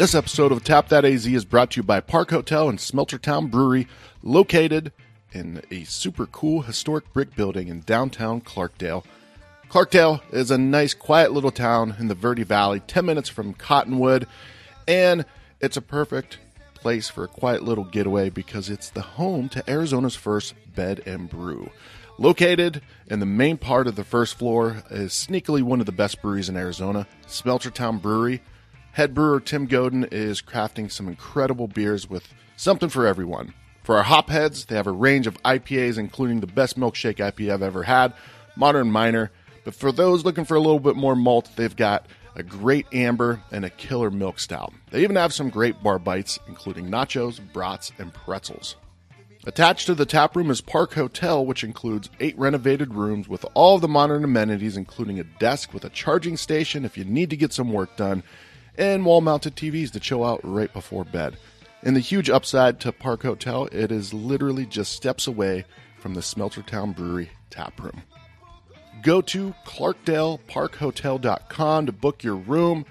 This episode of Tap That AZ is brought to you by Park Hotel and Smeltertown Brewery, located in a super cool historic brick building in downtown Clarkdale. Clarkdale is a nice, quiet little town in the Verde Valley, 10 minutes from Cottonwood, and it's a perfect place for a quiet little getaway because it's the home to Arizona's first bed and brew. Located in the main part of the first floor is sneakily one of the best breweries in Arizona, Smeltertown Brewery. Head brewer Tim Godin is crafting some incredible beers with something for everyone. For our hop heads, they have a range of IPAs, including the best milkshake IPA I've ever had, Modern Miner. But for those looking for a little bit more malt, they've got a great amber and a killer milk stout. They even have some great bar bites, including nachos, brats, and pretzels. Attached to the tap room is Park Hotel, which includes eight renovated rooms with all the modern amenities, including a desk with a charging station if you need to get some work done, and wall mounted TVs to chill out right before bed. And the huge upside to Park Hotel, it is literally just steps away from the Smeltertown Brewery tap room. Go to clarkdaleparkhotel.com to book your room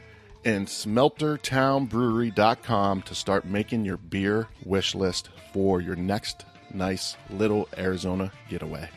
and smeltertownbrewery.com to start making your beer wish list for your next nice little Arizona getaway.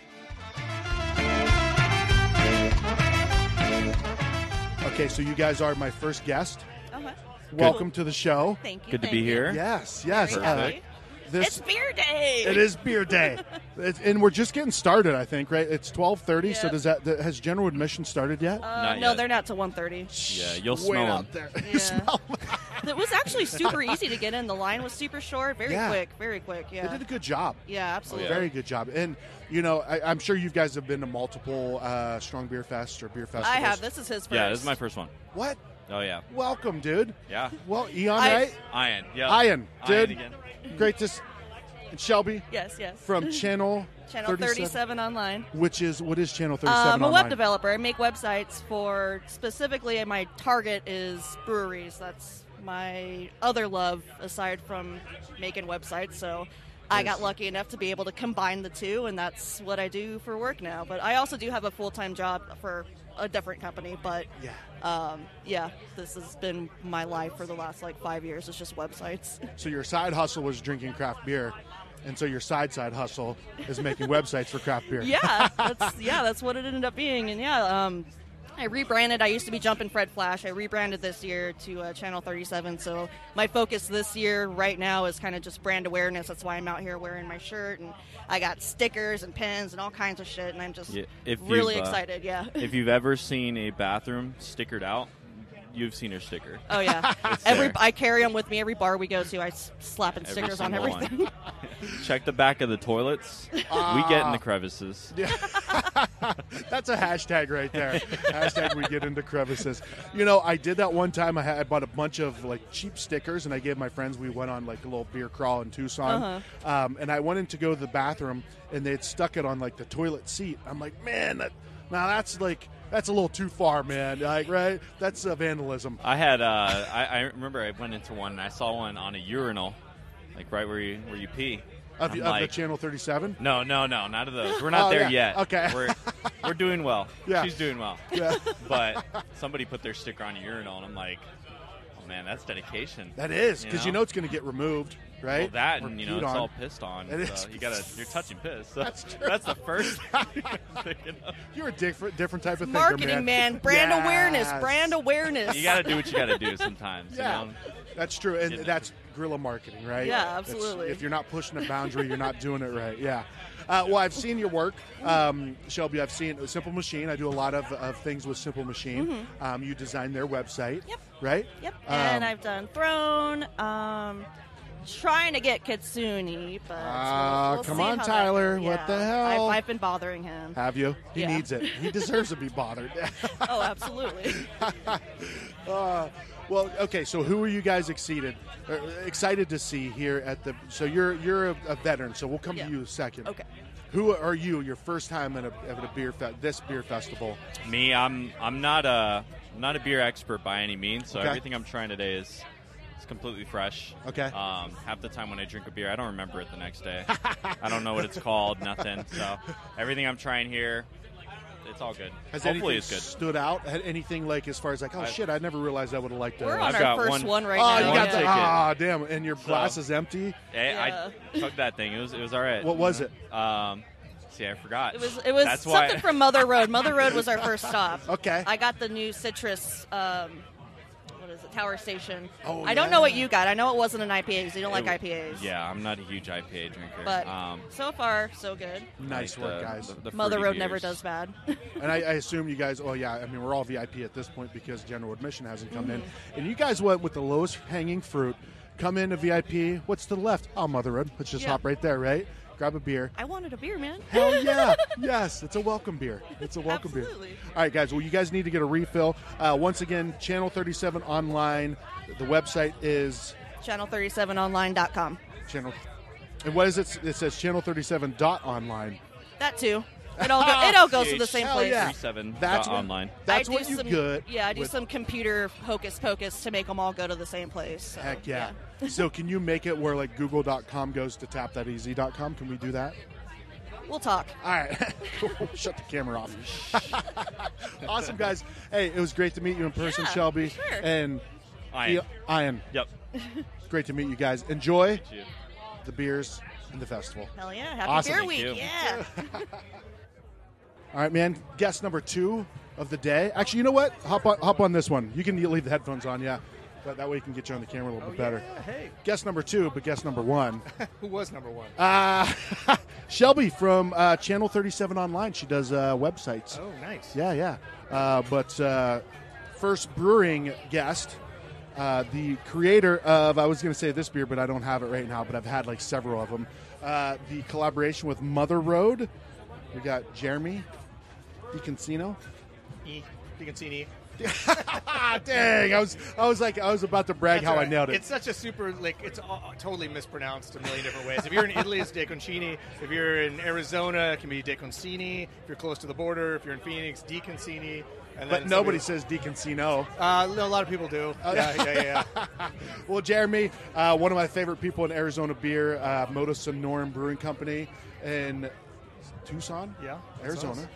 Okay, so you guys are my first guest. Uh-huh. Welcome to the show. Thank you. Good to thank be you. here. Yes, yes. Very uh, happy. this It's beer day. it is beer day, It's- and we're just getting started. I think right. It's twelve thirty. So Yep. does that th- has general admission started yet? Uh, Not no, yet. they're not till 1.30. Yeah, you'll Way smell out them. there. Yeah. You smell 'em. It was actually super easy to get in. The line was super short, very Yeah. quick, very quick. They Yeah, did a good job. yeah, absolutely. Very good job. And you know, I, I'm sure you guys have been to multiple uh, strong beer fests or beer festivals. I have. This is his first. Yeah, this is my first one. What? Oh yeah, Welcome, dude. yeah. Well, Eon, I- right? Iron. Yeah. Ian, Iron dude. again. Great to. s- And Shelby Yes, yes. from Channel Channel 37, online. which is what is Channel 37 Um, I'm a online? web developer. I make websites for specifically. My target is breweries. That's my other love aside from making websites. So. I got lucky enough to be able to combine the two, and that's what I do for work now. But I also do have a full time job for a different company. But Yeah. um, yeah, this has been my life for the last like five years. It's just websites. So your side hustle was drinking craft beer, and so your side side hustle is making websites for craft beer. yeah, that's yeah, that's what it ended up being. And yeah, um, I rebranded. I used to be Jumpin' Fred Flash. I rebranded this year to uh, Channel 37. So my focus this year, right now, is kind of just brand awareness. That's why I'm out here wearing my shirt, and I got stickers and pins and all kinds of shit. And I'm just Yeah, really uh, excited. Yeah. If you've ever seen a bathroom stickered out, you've seen her sticker. Oh yeah, every there. I carry them with me every bar we go to. I s- slapping Every stickers on single one. everything. Check the back of the toilets. we get in the crevices. Yeah. That's a hashtag right there. hashtag we get into crevices. You know, I did that one time. I, had, I bought a bunch of like cheap stickers, and I gave my friends. We went on like a little beer crawl in Tucson, Uh-huh. um, and I went in to go to the bathroom, and they had stuck it on like the toilet seat. I'm like, man, that now that's like that's a little too far, man. Like, right? That's uh, vandalism. I had. Uh, I, I remember I went into one and I saw one on a urinal, like right where you where you pee. Of, of the Channel 37. No, no, no, not of those. We're not Oh, there yeah. yet. Okay. We're we're doing well. Yeah. She's doing well. Yeah. But somebody put their sticker on a urinal, and I'm like, oh man, that's dedication. That is because you, know? know it's going to get removed, right? Well, that Or and you know it's on. all pissed on. So is. you gotta you're touching piss. So That's true. That's the first thing I'm. You're a different, different type of thinker, Marketing man, brand Yes. awareness, brand awareness. You gotta do what you gotta do sometimes. Yeah, You know? that's true, and Get that's guerrilla marketing, right? Yeah, That's- absolutely. if you're not pushing a boundary, you're not doing it right. Yeah. Uh, well, I've seen your work, um, Shelby. I've seen Simple Machine. I do a lot of, of things with Simple Machine. Um, you design their website, Mm-hmm. Yep. right? Yep. And Um, I've done Throne. Trying to get Kitsune, but Ah, we'll, we'll come see on, how Tyler. goes. What the hell? I've, I've been bothering him. Have you? He Yeah. needs it. He deserves to be bothered. oh, absolutely. Uh, well, okay. So, who are you guys excited uh, excited to see here at the? So, you're you're a, a veteran. So, we'll come Yeah. to you in a second. Okay. Who are you? Your first time at a, at a beer fe- this beer festival? Me, I'm I'm not a I'm not a beer expert by any means. So Okay. everything I'm trying today is is completely fresh. Okay. Um, half the time when I drink a beer, I don't remember it the next day. I don't know what it's called. Nothing. So everything I'm trying here, it's all good. Has Hopefully, anything it's good. stood out? Had anything like as far as like, oh I- shit, I never realized I would have liked that. We're I've on our got first one- one, right oh, now. you got One the ah, damn, and your So- glass is empty. Yeah. I took that thing. It was it was all right. What was it? Um, see, I forgot. It was it was That's why. something from Mother Road. Mother Road was our first stop. Okay. I got the new citrus. Um, what is it? Tower Station. Oh, I don't know what you got. I know it wasn't an IPA because you don't like IPAs. Yeah, I'm not a huge IPA drinker. But um, so far, so good. Nice like work, the- guys. the- the Mother fruity Road never does bad. And I, I assume you guys. Oh yeah, I mean we're all VIP at this point because general admission hasn't come in. Mm-hmm. And you guys went with the lowest hanging fruit. Come into VIP. What's to the left? Oh, Mother Road. Let's just Yeah. hop right there, right? Grab a beer. I wanted a beer, man. Hell yeah! yes, it's a welcome beer. It's a welcome beer. Absolutely. All right, guys. Well, you guys need to get a refill. Uh, once again, Channel 37 online. The website is Channel37online.com. channel. And what is it? It says channel 37 dot online. That too. It all go, it all goes to the same Hell place. yeah. 37 uh, That's dot what- online. That's I do what you some, get. Yeah, I do with- some computer hocus pocus to make them all go to the same place. so, Heck yeah. so can you make it where like google.com goes to tap.ez.com? Can we do that? We'll talk. All right. Shut the camera off. awesome, guys. Hey, it was great to meet you in person, Yeah, Shelby. sure. And Ian. Ian. Yep. Great to meet you guys. Enjoy Cheers. the beers and the festival. Hell yeah. Happy Awesome. Beer Thank Week. you. Yeah. All right, man. Guest number two of the day. Actually, you know what? Hop on, hop on this one. You can leave the headphones on, yeah. But that way you can get you on the camera a little bit better. Oh, Hey, Guest number two, but guest number one. who was number one? Uh, Shelby from uh, Channel 37 Online. She does uh, websites. oh, nice. Yeah, yeah. Uh, but uh, first brewing guest, uh, the creator of, I was going to say this beer, but I don't have it right now, but I've had like several of them. Uh, the collaboration with Mother Road. We got Jeremy DiConcino. E. Diconcini. Dang! I was, I was like, I was about to brag That's how all I nailed it. It's such a super, like, it's all, totally mispronounced a million different ways. If you're in Italy, it's De Concini. If you're in Arizona, it can be De Concini. If you're close to the border, if you're in Phoenix, Di Concini. And but nobody says DiConcino. Uh, a lot of people do. Yeah, yeah, yeah. yeah. Well, Jeremy, uh, one of my favorite people in Arizona beer, uh, MotoSonora Brewing Company in Tucson, Yeah, Arizona. us.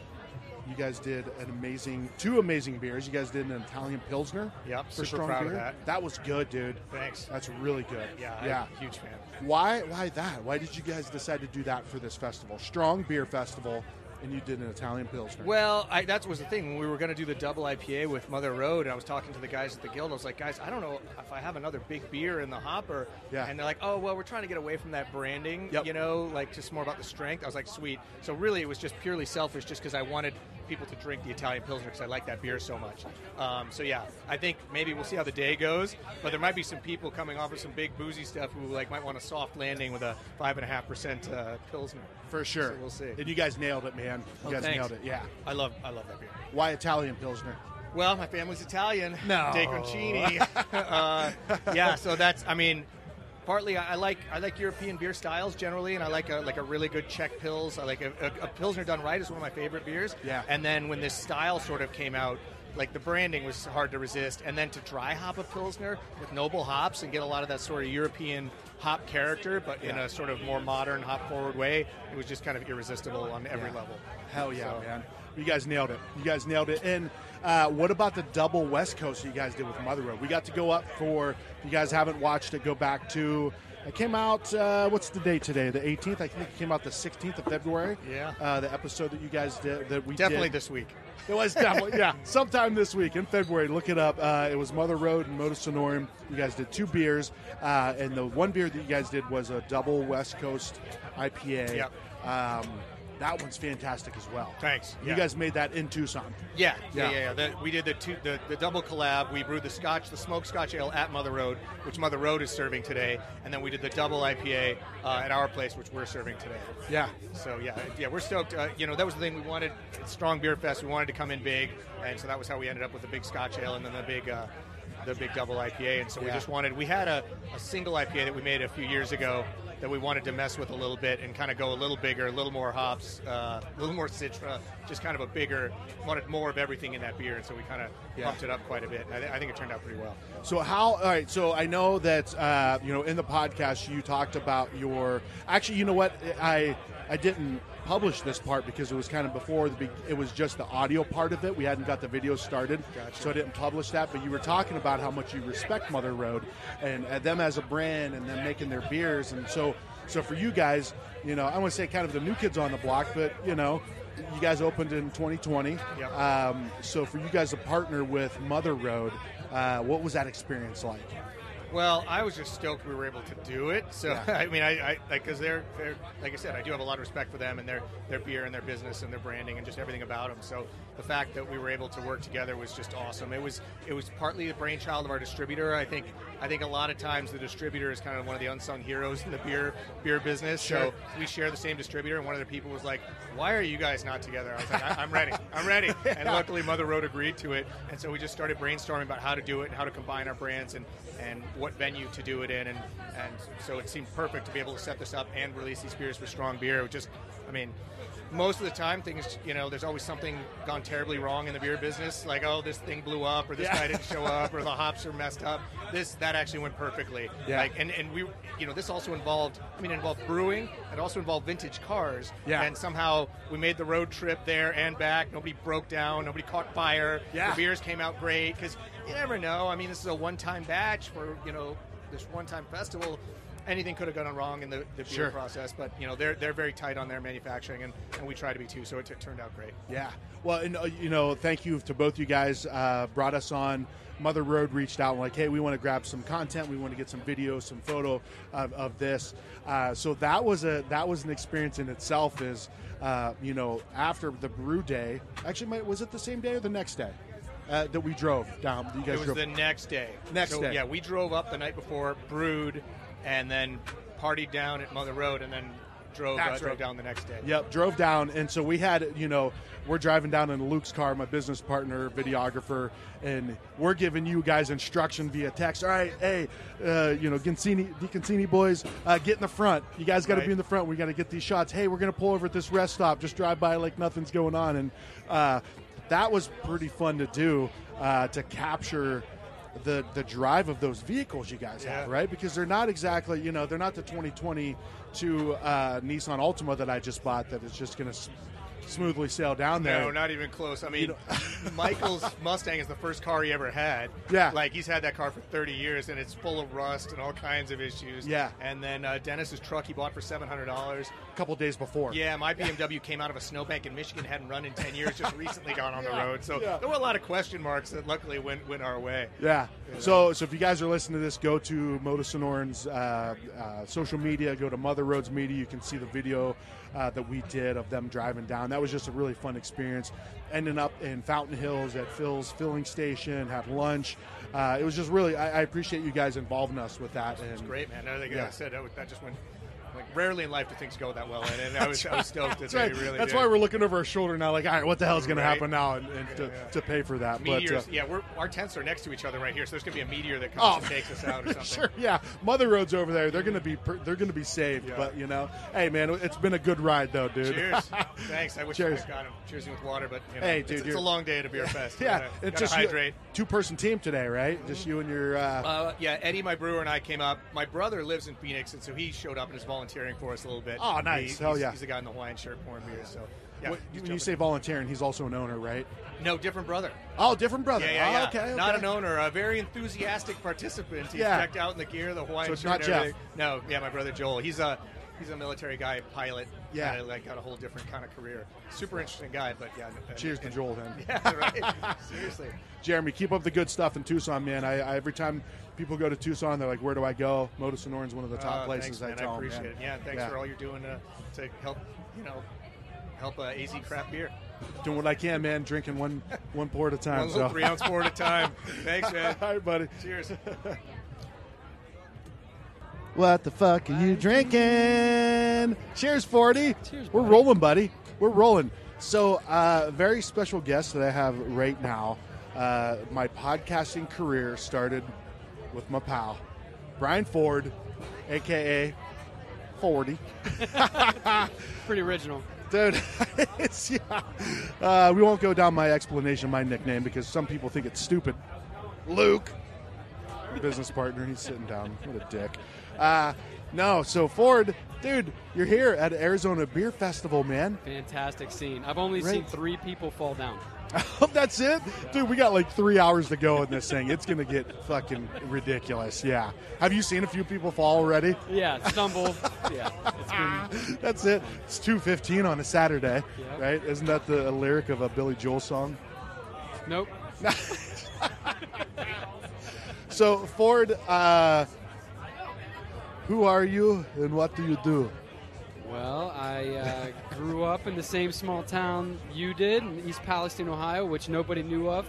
You guys did an amazing, two amazing beers. You guys did an Italian Pilsner. Yep, for super strong proud of that. that. was good, dude. Thanks. That's really good. Yeah, yeah. Huge fan. Why? Why that? Why did you guys decide to do that for this festival? Strong beer festival, and you did an Italian Pilsner. Well, I, that was the thing. When we were going to do the double IPA with Mother Road, and I was talking to the guys at the guild, I was like, guys, I don't know if I have another big beer in the hopper. Yeah. And they're like, oh, well, we're trying to get away from that branding, Yep. you know, like just more about the strength. I was like, sweet. So really, it was just purely selfish, just because I wanted people to drink the Italian Pilsner because I like that beer so much. Um, so yeah, I think maybe we'll see how the day goes, but there might be some people coming off of some big boozy stuff who like might want a soft landing with a five and a half percent uh, Pilsner. for sure. So we'll see. And you guys nailed it, man. You Oh, guys thanks. nailed it. Yeah. I love, I love that beer. Why Italian Pilsner? Well, my family's Italian. No. De Concini. uh, yeah, so that's. I mean, partly I I like I like European beer styles generally, and I like a, like a really good Czech pils. I like a, a, a pilsner done right is one of my favorite beers. Yeah. And then when this style sort of came out. Like the branding was hard to resist, and then to dry hop a pilsner with noble hops and get a lot of that sort of European hop character, but in Yeah. a sort of more modern hop forward way, it was just kind of irresistible on every Yeah. level. Hell yeah, So- man. You guys nailed it. You guys nailed it. And uh, what about the double West Coast you guys did with Mother Road? We got to go up for, if you guys haven't watched it, go back to, it came out, uh, what's the date today? The 18th? I think it came out the 16th of February. Yeah. Uh, the episode that you guys did, that we Definitely did. this week. It was definitely, yeah, sometime this week in February. Look it up. Uh, it was Mother Road and MotoSonora. You guys did two beers, uh, and the one beer that you guys did was a double West Coast IPA. Yep. Um, that one's fantastic as well. Thanks. You Yeah. guys made that in Tucson. Yeah, Yeah. yeah, yeah. yeah. We did the, two, the the double collab. We brewed the Scotch, the smoked Scotch ale at Mother Road, which Mother Road is serving today, and then we did the double IPA uh, at our place, which we're serving today. Yeah. So yeah, yeah, we're stoked. Uh, you know, that was the thing we wanted. Strong beer fest. We wanted to come in big, and so that was how we ended up with the big Scotch ale and then the big. Uh, the big double IPA, and so we just wanted. We had a, a single IPA that we made a few years ago that we wanted to mess with a little bit and kind of go a little bigger, a little more hops, uh, a little more citra, just kind of a bigger. Wanted more of everything in that beer, and so we kind of Yeah. pumped it up quite a bit. I, th- I think it turned out pretty well. So how? All right. So I know that uh, you know in the podcast you talked about your. Actually, you know what? I I didn't publish this part because it was kind of before the. It was just the audio part of it. We hadn't got the video started, Gotcha. so I didn't publish that. But you were talking about how much you respect Mother Road and, and them as a brand and them making their beers, and so so for you guys, you know, I want to say kind of the new kids on the block, but you know. You guys opened in 2020, Yep. um, so for you guys to partner with Mother Road, uh, what was that experience like? Well, I was just stoked we were able to do it. So Yeah. I mean, I, I like because they're they're like I said, I do have a lot of respect for them and their their beer and their business and their branding and just everything about them. So the fact that we were able to work together was just awesome. It was it was partly the brainchild of our distributor. I think I think a lot of times the distributor is kind of one of the unsung heroes in the beer beer business. Sure. So we share the same distributor, and one of the people was like, "Why are you guys not together?" I was like, I- "I'm ready, I'm ready." And luckily, Mother Road agreed to it, and so we just started brainstorming about how to do it and how to combine our brands and and what venue to do it in, and and so it seemed perfect to be able to set this up and release these beers for Strong Beer. It just, I mean. Most of the time, things you know, there's always something gone terribly wrong in the beer business. Like, oh, this thing blew up, or this Yeah. guy didn't show up, or the hops are messed up. This that actually went perfectly. Yeah. Like, and and we, you know, this also involved. I mean, it involved brewing. It also involved vintage cars. Yeah. And somehow we made the road trip there and back. Nobody broke down. Nobody caught fire. Yeah. The beers came out great because you never know. I mean, this is a one-time batch for you know this one-time festival. Anything could have gone wrong in the, the beer Sure. process, but you know they're they're very tight on their manufacturing, and, and we try to be too. So it t- turned out great. Yeah. Well, and, uh, you know, thank you to both you guys. Uh, brought us on. Mother Road reached out and like, hey, we want to grab some content. We want to get some video, some photo of, of this. Uh, so that was a that was an experience in itself. Is uh, you know after the brew day. Actually, was it the same day or the next day uh, that we drove down? You guys It was drove. the next day. Next so, day. Yeah, we drove up the night before, brewed, and then partied down at Mother Road, and then drove uh, drove down the next day. Yep, drove down, and so we had, you know, we're driving down in Luke's car, my business partner, videographer, and we're giving you guys instruction via text. All right, hey, uh, you know, Gancini, DeConcini boys, uh, get in the front. You guys got to Right. be in the front. We got to get these shots. Hey, we're gonna pull over at this rest stop. Just drive by like nothing's going on, and uh, that was pretty fun to do uh, to capture. The, the drive of those vehicles you guys have, right? Because they're not exactly, you know, they're not the 2022 uh, Nissan Altima that I just bought that is just going to smoothly sail down there. No, not even close. I mean, know- Michael's Mustang is the first car he ever had. Yeah. Like, he's had that car for 30 years, and it's full of rust and all kinds of issues. Yeah. And then uh, Dennis's truck he bought for $700. a couple days before. Yeah, my BMW came out of a snowbank in Michigan, hadn't run in 10 years, just recently got on the road. So yeah. there were a lot of question marks that luckily went, went our way. Yeah. So, so if you guys are listening to this, go to MotoSonora's uh, uh, social media. Go to Mother Roads Media. You can see the video uh, that we did of them driving down. That was just a really fun experience. Ending up in Fountain Hills at Phil's filling station, had lunch. Uh, it was just really. I, I appreciate you guys involving us with that. And It's great, man. I think Yeah. I said that, was- that just went like rarely in life do things go that well, and, and I was I was stoked that That's they right. really. That's did. why we're looking over our shoulder now. Like, all right, what the hell is going to happen now, and, and to, Yeah, yeah. to pay for that. meteors. But, uh, yeah, we're our tents are next to each other right here, so there's gonna be a meteor that Oh, comes and takes us out or something. sure, yeah. Mother Road's over there. They're gonna be per- they're gonna be saved. Yeah. But you know, hey man, it's been a good ride though, dude. Cheers. Thanks. I wish Cheers. I got him. Cheers with water, but you know, Hey, dude, it's you're- a long day at a beer fest. yeah, gotta, it's gotta just hydrate. two person team today, right? Just you and your. Uh, Uh, yeah, Eddie, my brewer, and I came up. My brother lives in Phoenix, and so he showed up and is volunteering for us a little bit. Oh, nice. He- Hell he's, yeah. He's the guy in the Hawaiian shirt pouring beer. So, yeah. what- when you say volunteering, he's also an owner, right? no, different brother. Oh, different brother. Yeah, yeah, oh. Okay, okay. Not an owner, a very enthusiastic participant. He's Yeah. checked out in the gear, the Hawaiian So it's shirt, not Jeff. No, yeah, my brother Joel. He's a he's a military guy, pilot. Yeah. Kinda, like got a whole different kind of career. Super interesting guy, but yeah. and- Cheers to Joel then. Yeah, right. Seriously. Jeremy, keep up the good stuff in Tucson, man. I, I every time people go to Tucson, they're like, "Where do I go?" MotoSonora's one of the top Uh, places. thanks, I man. tell I 'em, appreciate man. it. Yeah, thanks for all you're doing to, to help, you know, help uh, AZ craft beer. doing what I can, man. Drinking one one pour at a time. One so. three ounce pour at a time. Thanks, man. All right, buddy. Cheers. What the fuck are you drinking? Cheers, 40. Cheers, We're rolling, buddy. We're rolling. So, uh, very special guest that I have right now. Uh, my podcasting career started with my pal, Brian Ford, aka 40. Pretty original. Dude, it's, yeah. Uh, we won't go down my explanation, my nickname, because some people think it's stupid. Luke. business partner. He's sitting down. What a dick. Uh, no, so Ford, dude, you're here at Arizona Beer Festival, man. Fantastic scene. I've only Right. seen three people fall down. That's it, dude. We got like three hours to go in this thing. It's gonna get fucking ridiculous. Yeah. Have you seen a few people fall already? Yeah, stumble. yeah, been That's it. It's two fifteen on a Saturday, Yeah. right? Isn't that the a lyric of a Billy Joel song? nope. So Ford, uh, who are you and what do you do? Well, I uh, grew up in the same small town you did in East Palestine, Ohio, which nobody knew of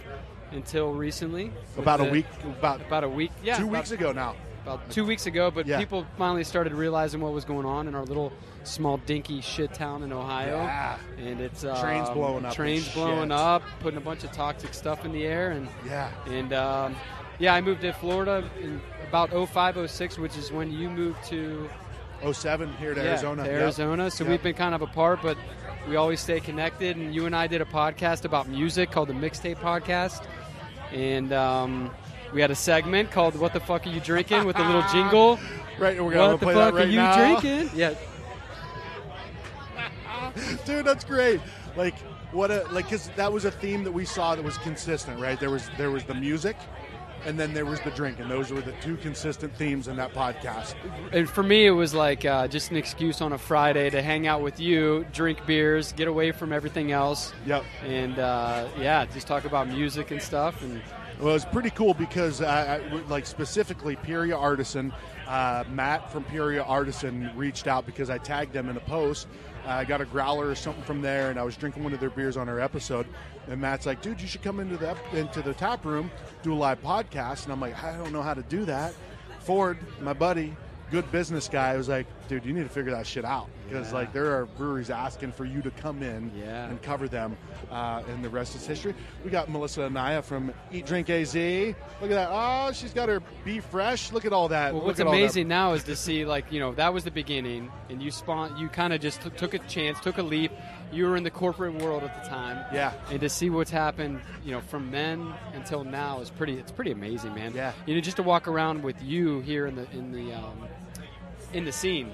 until recently. About a week, about About a week. Yeah, two about- weeks ago now. about two weeks ago, but Yeah. people finally started realizing what was going on in our little small dinky shit town in Ohio. Yeah. And it's um, Trains blowing up Trains blowing shit. up, putting a bunch of toxic stuff in the air, and Yeah. and um, yeah, I moved to Florida in about 05, 06, which is when you moved to 07 here to yeah, Arizona. to Yep. Arizona. So Yep. we've been kind of apart, but we always stay connected. And you and I did a podcast about music called the Mixtape Podcast, and um, we had a segment called "What the fuck are you drinking?" with a little jingle. Right, we're gonna what the play fuck that right are you now. drinking? Yeah, dude that's great like what a like because that was a theme that we saw that was consistent right there was there was the music and then there was the drink and those were the two consistent themes in that podcast and for me, it was like uh, just an excuse on a Friday to hang out with you, drink beers, get away from everything else, yep and uh, yeah, just talk about music and stuff. And well, it was pretty cool because uh, I, like specifically Peoria Artisan, uh, Matt from Peoria Artisan reached out because I tagged them in a post. I got a growler or something from there, and I was drinking one of their beers on our episode. And Matt's like, "Dude, you should come into the into the tap room, do a live podcast." And I'm like, "I don't know how to do that." Ford, my buddy, good business guy, was like, "Dude, you need to figure that shit out because Yeah. like there are breweries asking for you to come in Yeah. and cover them, uh, and the rest is history." We got Melissa Anaya from Eat Drink AZ. Look at that! Oh, she's got her Be Fresh. Look at all that. Well, what's amazing now is to see, like, you know, that was the beginning, and you spawn, you kind of just t- took a chance, took a leap. You were in the corporate world at the time, Yeah. and to see what's happened, you know, from then until now is pretty. It's pretty amazing, man. Yeah. You know, just to walk around with you here in the in the um, in the scene.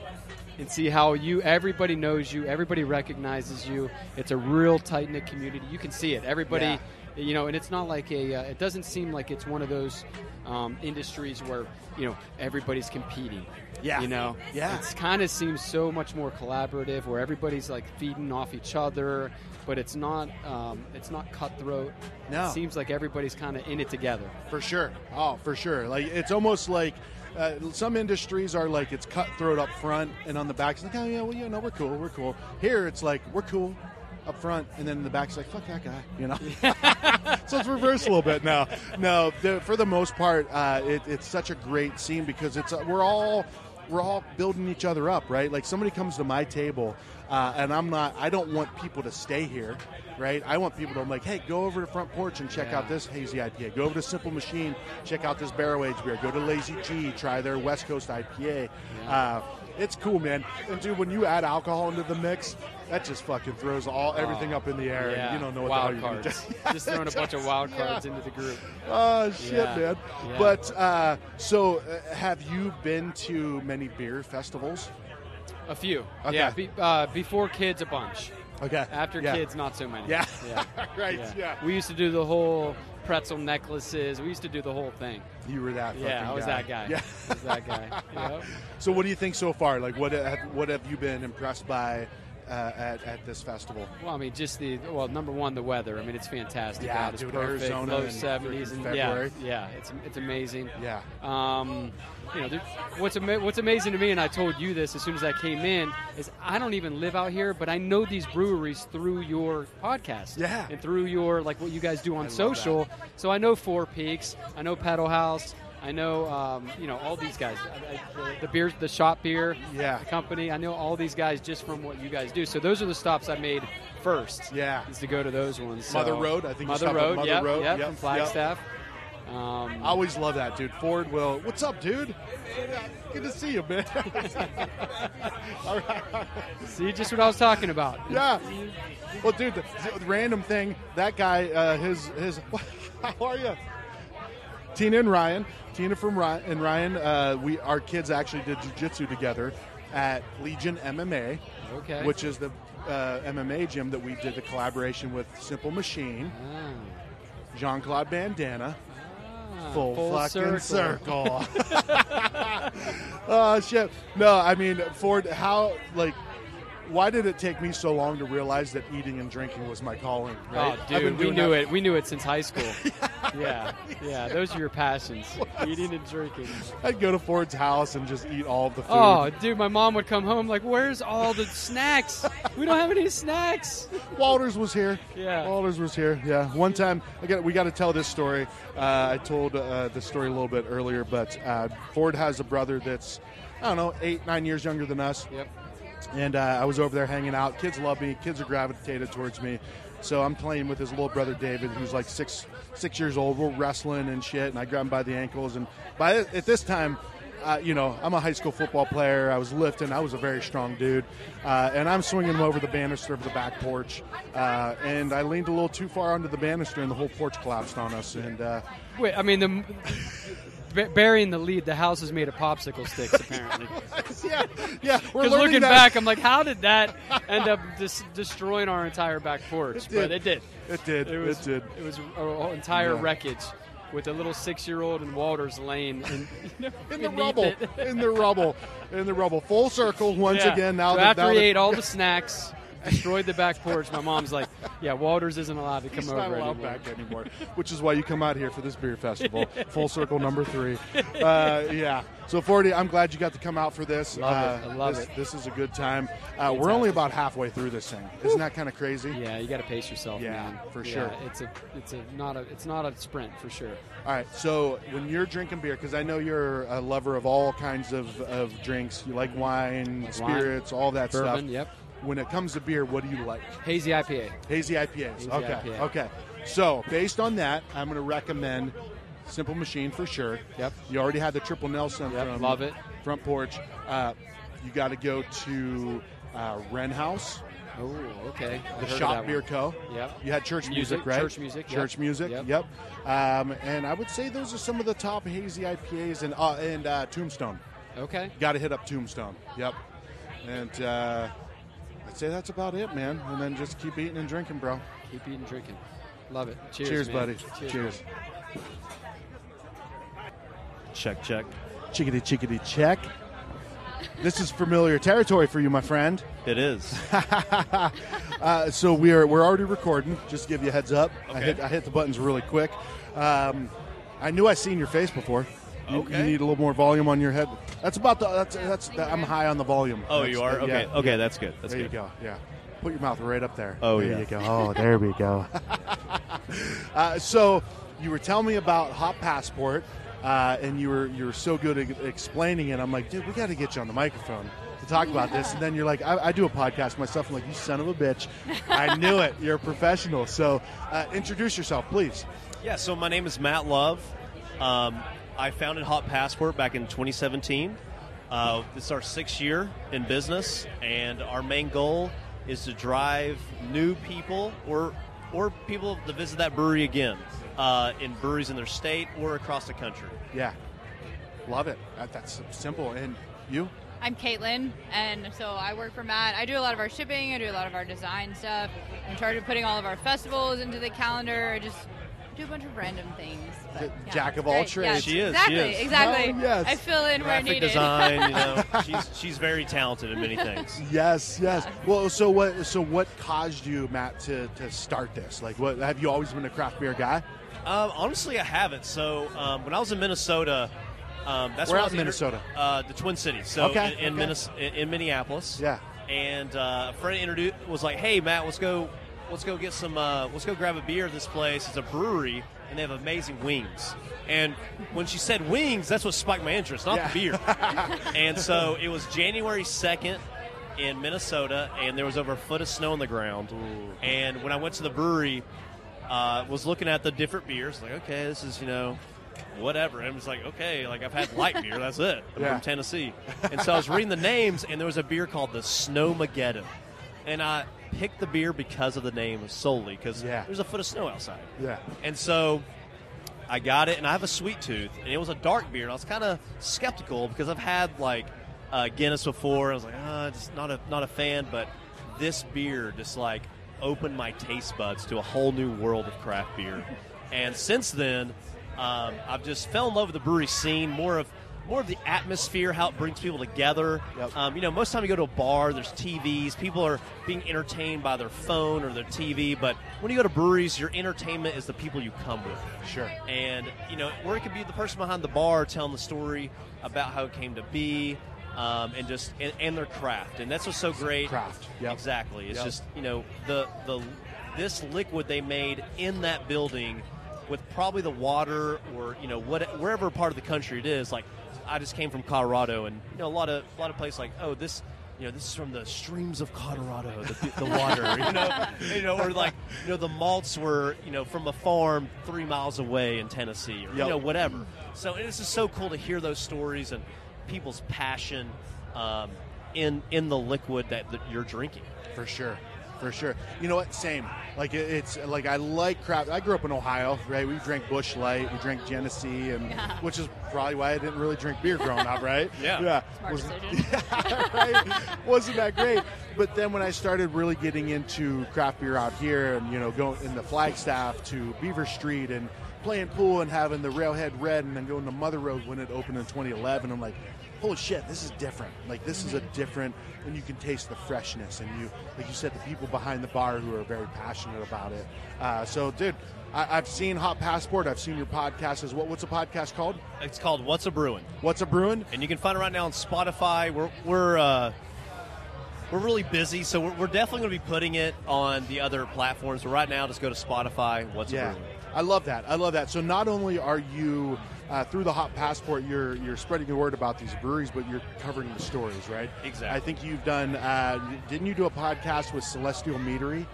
And see how you, everybody knows you, everybody recognizes you. It's a real tight knit community. You can see it. Everybody, Yeah. you know, and it's not like a. Uh, it doesn't seem like it's one of those um, industries where you know everybody's competing. Yeah. You know. Yeah. It's kind of seems so much more collaborative, where everybody's like feeding off each other, but it's not. Um, it's not cutthroat. No. It seems like everybody's kind of in it together. For sure. Oh, for sure. Like it's almost like uh, some industries are like it's cutthroat up front and on the back it's like, oh yeah, well you know we're cool, we're cool. Here it's like we're cool up front and then in the back it's like fuck that guy, you know. so it's reversed a little bit now. No, the, for the most part, uh, it, it's such a great scene because it's uh, we're all we're all building each other up, right? Like somebody comes to my table, uh, and I'm not. I don't want people to stay here, right? I want people to I'm like, hey, go over to front porch and check Yeah. out this hazy IPA. Go over to Simple Machine, check out this barrel aged beer. Go to Lazy G, try their West Coast IPA. Uh, it's cool, man. And dude, when you add alcohol into the mix, that just fucking throws all everything up in the air, and you don't know what wild the hell you're cards. gonna do. just throwing a bunch of wild Yeah. cards into the group. Oh shit, Yeah. man! Yeah. But uh, so, uh, have you been to many beer festivals? A few. Okay. Yeah. Be, uh, before kids, a bunch. Okay. After Yeah. kids, not so many. Yeah. Yeah. right. Yeah. We used to do the whole pretzel necklaces. We used to do the whole thing. You were that. Yeah, fucking I was guy. that guy. Yeah. I was that guy. Yep. So, what do you think so far? Like, what have, what have you been impressed by uh, at at this festival? Well, I mean, just the well, number one, the weather. I mean, it's fantastic. Yeah, out. It's dude, perfect. Arizona Low seventies and February. yeah, yeah, it's it's amazing. Yeah. Um, you know, what's ama- what's amazing to me, and I told you this as soon as I came in, is I don't even live out here, but I know these breweries through your podcast, Yeah. and through your like what you guys do on love social. So I know Four Peaks, I know Pedal Haus, I know um, you know all these guys, I, I, the, the beers, the shop beer, Yeah. company. I know all these guys just from what you guys do. So those are the stops I made first. Yeah. is to go to those ones. So- Mother Road, I think Mother Road, Mother yep, Road, yep, yep, from yep. Flagstaff. Um, I always love that, dude. Ford will. What's up, dude? Good to see you, man. All right. see, just what I was talking about. Yeah. Well, dude, the, the random thing. That guy, uh, his his. How are you? Tina and Ryan. Tina from Ryan, and Ryan, uh, we our kids actually did jujitsu together at Legion MMA, Okay. which is the uh, MMA gym that we did the collaboration with Simple Machine, Ah. Jean Claude Bandana. Ah, Full, fucking circle. oh shit! No, I mean Ford. How like? Why did it take me so long to realize that eating and drinking was my calling? Right? Oh, dude, we knew it. We knew it since high school. yeah, yeah. Those are your passions: eating and drinking. I'd go to Ford's house and just eat all the food. Oh, dude, my mom would come home like, "Where's all the snacks? We don't have any snacks." Walters was here. Yeah. Walters was here. Yeah. One time, I got we got to tell this story. Uh, I told uh, the story a little bit earlier, but uh, Ford has a brother that's I don't know eight nine years younger than us. Yep. And uh, I was over there hanging out. Kids love me. Kids are gravitated towards me. So I'm playing with his little brother David, who's like six six years old. We're wrestling and shit, and I grab him by the ankles. And by at this time, uh, you know, I'm a high school football player. I was lifting. I was a very strong dude, uh, and I'm swinging him over the banister of the back porch. Uh, and I leaned a little too far onto the banister, and the whole porch collapsed on us. And uh, Wait, I mean, the b- burying the lead, the house is made of popsicle sticks, apparently. yeah, yeah, Because looking that- back, I'm like, how did that end up dis- destroying our entire back porch? It But it did. It did. It was. it did. It was a, a entire Yeah. wreckage with a little six-year-old in Walters Lane in, in the rubble, in the rubble, in the rubble. Full circle once Yeah. again. Now so that after now he that- ate all the snacks, destroyed the back porch, my mom's like, "Yeah, Walters isn't allowed to come He's over not allowed anymore." back anymore, which is why you come out here for this beer festival. Full circle number three. Uh, yeah. So, Forty, I'm glad you got to come out for this. Love uh, it. I love this, it. This is a good time. Uh, we're only about halfway through this thing. Isn't that kind of crazy? Yeah, you got to pace yourself, Yeah, man. for Yeah, sure. It's a, it's a not a, it's not a sprint for sure. All right. So, when you're drinking beer, because I know you're a lover of all kinds of, of drinks, you like wine, Wine, spirits, all that Bourbon, stuff. yep. When it comes to beer, what do you like? Hazy IPA. Hazy IPAs. Hazy okay. IPA. Okay. So based on that, I'm going to recommend Simple Machine for sure. Yep. You already had the Triple Nelson Yep, from love it. Front Porch. Uh, you got to go to uh, Wren House, Oh, okay. the Shop Beer one. Co. Yep. You had church music, Music, right? church music, yep. Church music. Yep. Yep. Um, and I would say those are some of the top hazy IPAs and uh, and uh, Tombstone. Okay. Got to hit up Tombstone. Yep. And uh, I'd say that's about it, man. And then just keep eating and drinking, bro. Keep eating, and drinking. Love it. Cheers, Cheers, man. buddy. Cheers. Cheers. Check, check. Chickadee, chickadee, check. This is familiar territory for you, my friend. It is. Uh, so we are we're already recording. Just to give you a heads up. I hit I hit the buttons really quick. Um, I knew I seen your face before. You, Okay. you need a little more volume on your head. That's about the. That's that's. I'm high on the volume. Oh, That's you are? the- Okay. yeah, Okay, yeah. that's good. That's there good. you go. Yeah. Put your mouth right up there. Oh, there yeah. you go. Oh, there we go. uh, so you were telling me about Hot Passport, uh, and you were you were so good at explaining it. I'm like, dude, we got to get you on the microphone to talk about this. And then you're like, I, I do a podcast myself. I'm like, you son of a bitch. I knew it. You're a professional. So uh, introduce yourself, please. Yeah, so my name is Matt Love. Um, I founded Hot Passport back in 2017. Uh, this is our sixth year in business, and our main goal is to drive new people or or people to visit that brewery again uh, in breweries in their state or across the country. Yeah. Love it. That, that's simple. And you? I'm Caitlin, and so I work for Matt. I do a lot of our shipping. I do a lot of our design stuff. I'm in charge of putting all of our festivals into the calendar. I just do a bunch of random things. But, yeah, jack of all great. trades. Yeah, She is, she Exactly. is. Exactly. Oh, yes. I fill in where Graphic needed. design, you know, she's she's very talented in many things. Yes, yes. Well, so what? So what caused you, Matt, to, to start this? Like, what have you always been a craft beer guy? Um, honestly, I haven't. So um, when I was in Minnesota, um, that's Where when I out was in Minnesota? Uh, the Twin Cities. So Okay, in in, okay. Minnes- in, in Minneapolis. Yeah. And uh, a friend introduced was like, "Hey, Matt, let's go, let's go get some, uh, let's go grab a beer at this place. It's a brewery, and they have amazing wings." And when she said wings, that's what spiked my interest, not Yeah. the beer. and so it was January second in Minnesota, and there was over a foot of snow on the ground. And when I went to the brewery, uh, was looking at the different beers, like, okay, this is you know, whatever. And it was like, okay, like I've had light beer, that's it. I'm Yeah. from Tennessee, and so I was reading the names, and there was a beer called the Snowmageddon, and I picked the beer because of the name solely because Yeah. there's a foot of snow outside. Yeah. And so I got it, and I have a sweet tooth, and it was a dark beer, and I was kind of skeptical because I've had like uh, Guinness before. I was like, ah, just not a not a fan, but this beer just like opened my taste buds to a whole new world of craft beer. And since then, um, I've just fell in love with the brewery scene, more of more of the atmosphere, how it brings people together. Yep. Um, you know, most time you go to a bar, there's TVs. People are being entertained by their phone or their TV. But when you go to breweries, your entertainment is the people you come with. Sure. And you know, or it could be the person behind the bar telling the story about how it came to be, um, and just and, and their craft. And that's what's so great. Craft. Yep. Exactly. It's Yep. just you know the the this liquid they made in that building with probably the water or you know what wherever part of the country it is. Like I just came from Colorado, and you know a lot of a lot of places like oh this. You know, this is from the streams of Colorado, the, the water. You know, you know, or like, you know, the malts were, you know, from a farm three miles away in Tennessee, or you know, whatever. So it's just so cool to hear those stories and people's passion um, in in the liquid that, that you're drinking. For sure. For sure. You know what? Same. Like it, it's like I like craft. I grew up in Ohio, right? We drank Busch Light, we drank Genesee, and Yeah. which is probably why I didn't really drink beer growing up, right? Yeah. Yeah. Smart Was- decision. right? Wasn't that great? But then when I started really getting into craft beer out here, and you know, going in the Flagstaff to Beaver Street and playing pool and having the Railhead Red, and then going to Mother Road when it opened in 2011, I'm like, holy shit, this is different. Like this is a different, and you can taste the freshness, and you, like you said, the people behind the bar who are very passionate about it. Uh, so, dude. I, I've seen Hot Passport. I've seen your podcast as well. What's a podcast called? It's called What's a Brewing, What's a Brewing? and you can find it right now on Spotify. We're we're uh, we're really busy, so we're, we're definitely going to be putting it on the other platforms. But right now, just go to Spotify. What's a Yeah, Brewing? I love that. I love that. So not only are you uh, through the Hot Passport, you're you're spreading the word about these breweries, but you're covering the stories, right? Exactly. I think you've done. Uh, didn't you do a podcast with Celestial Meadery?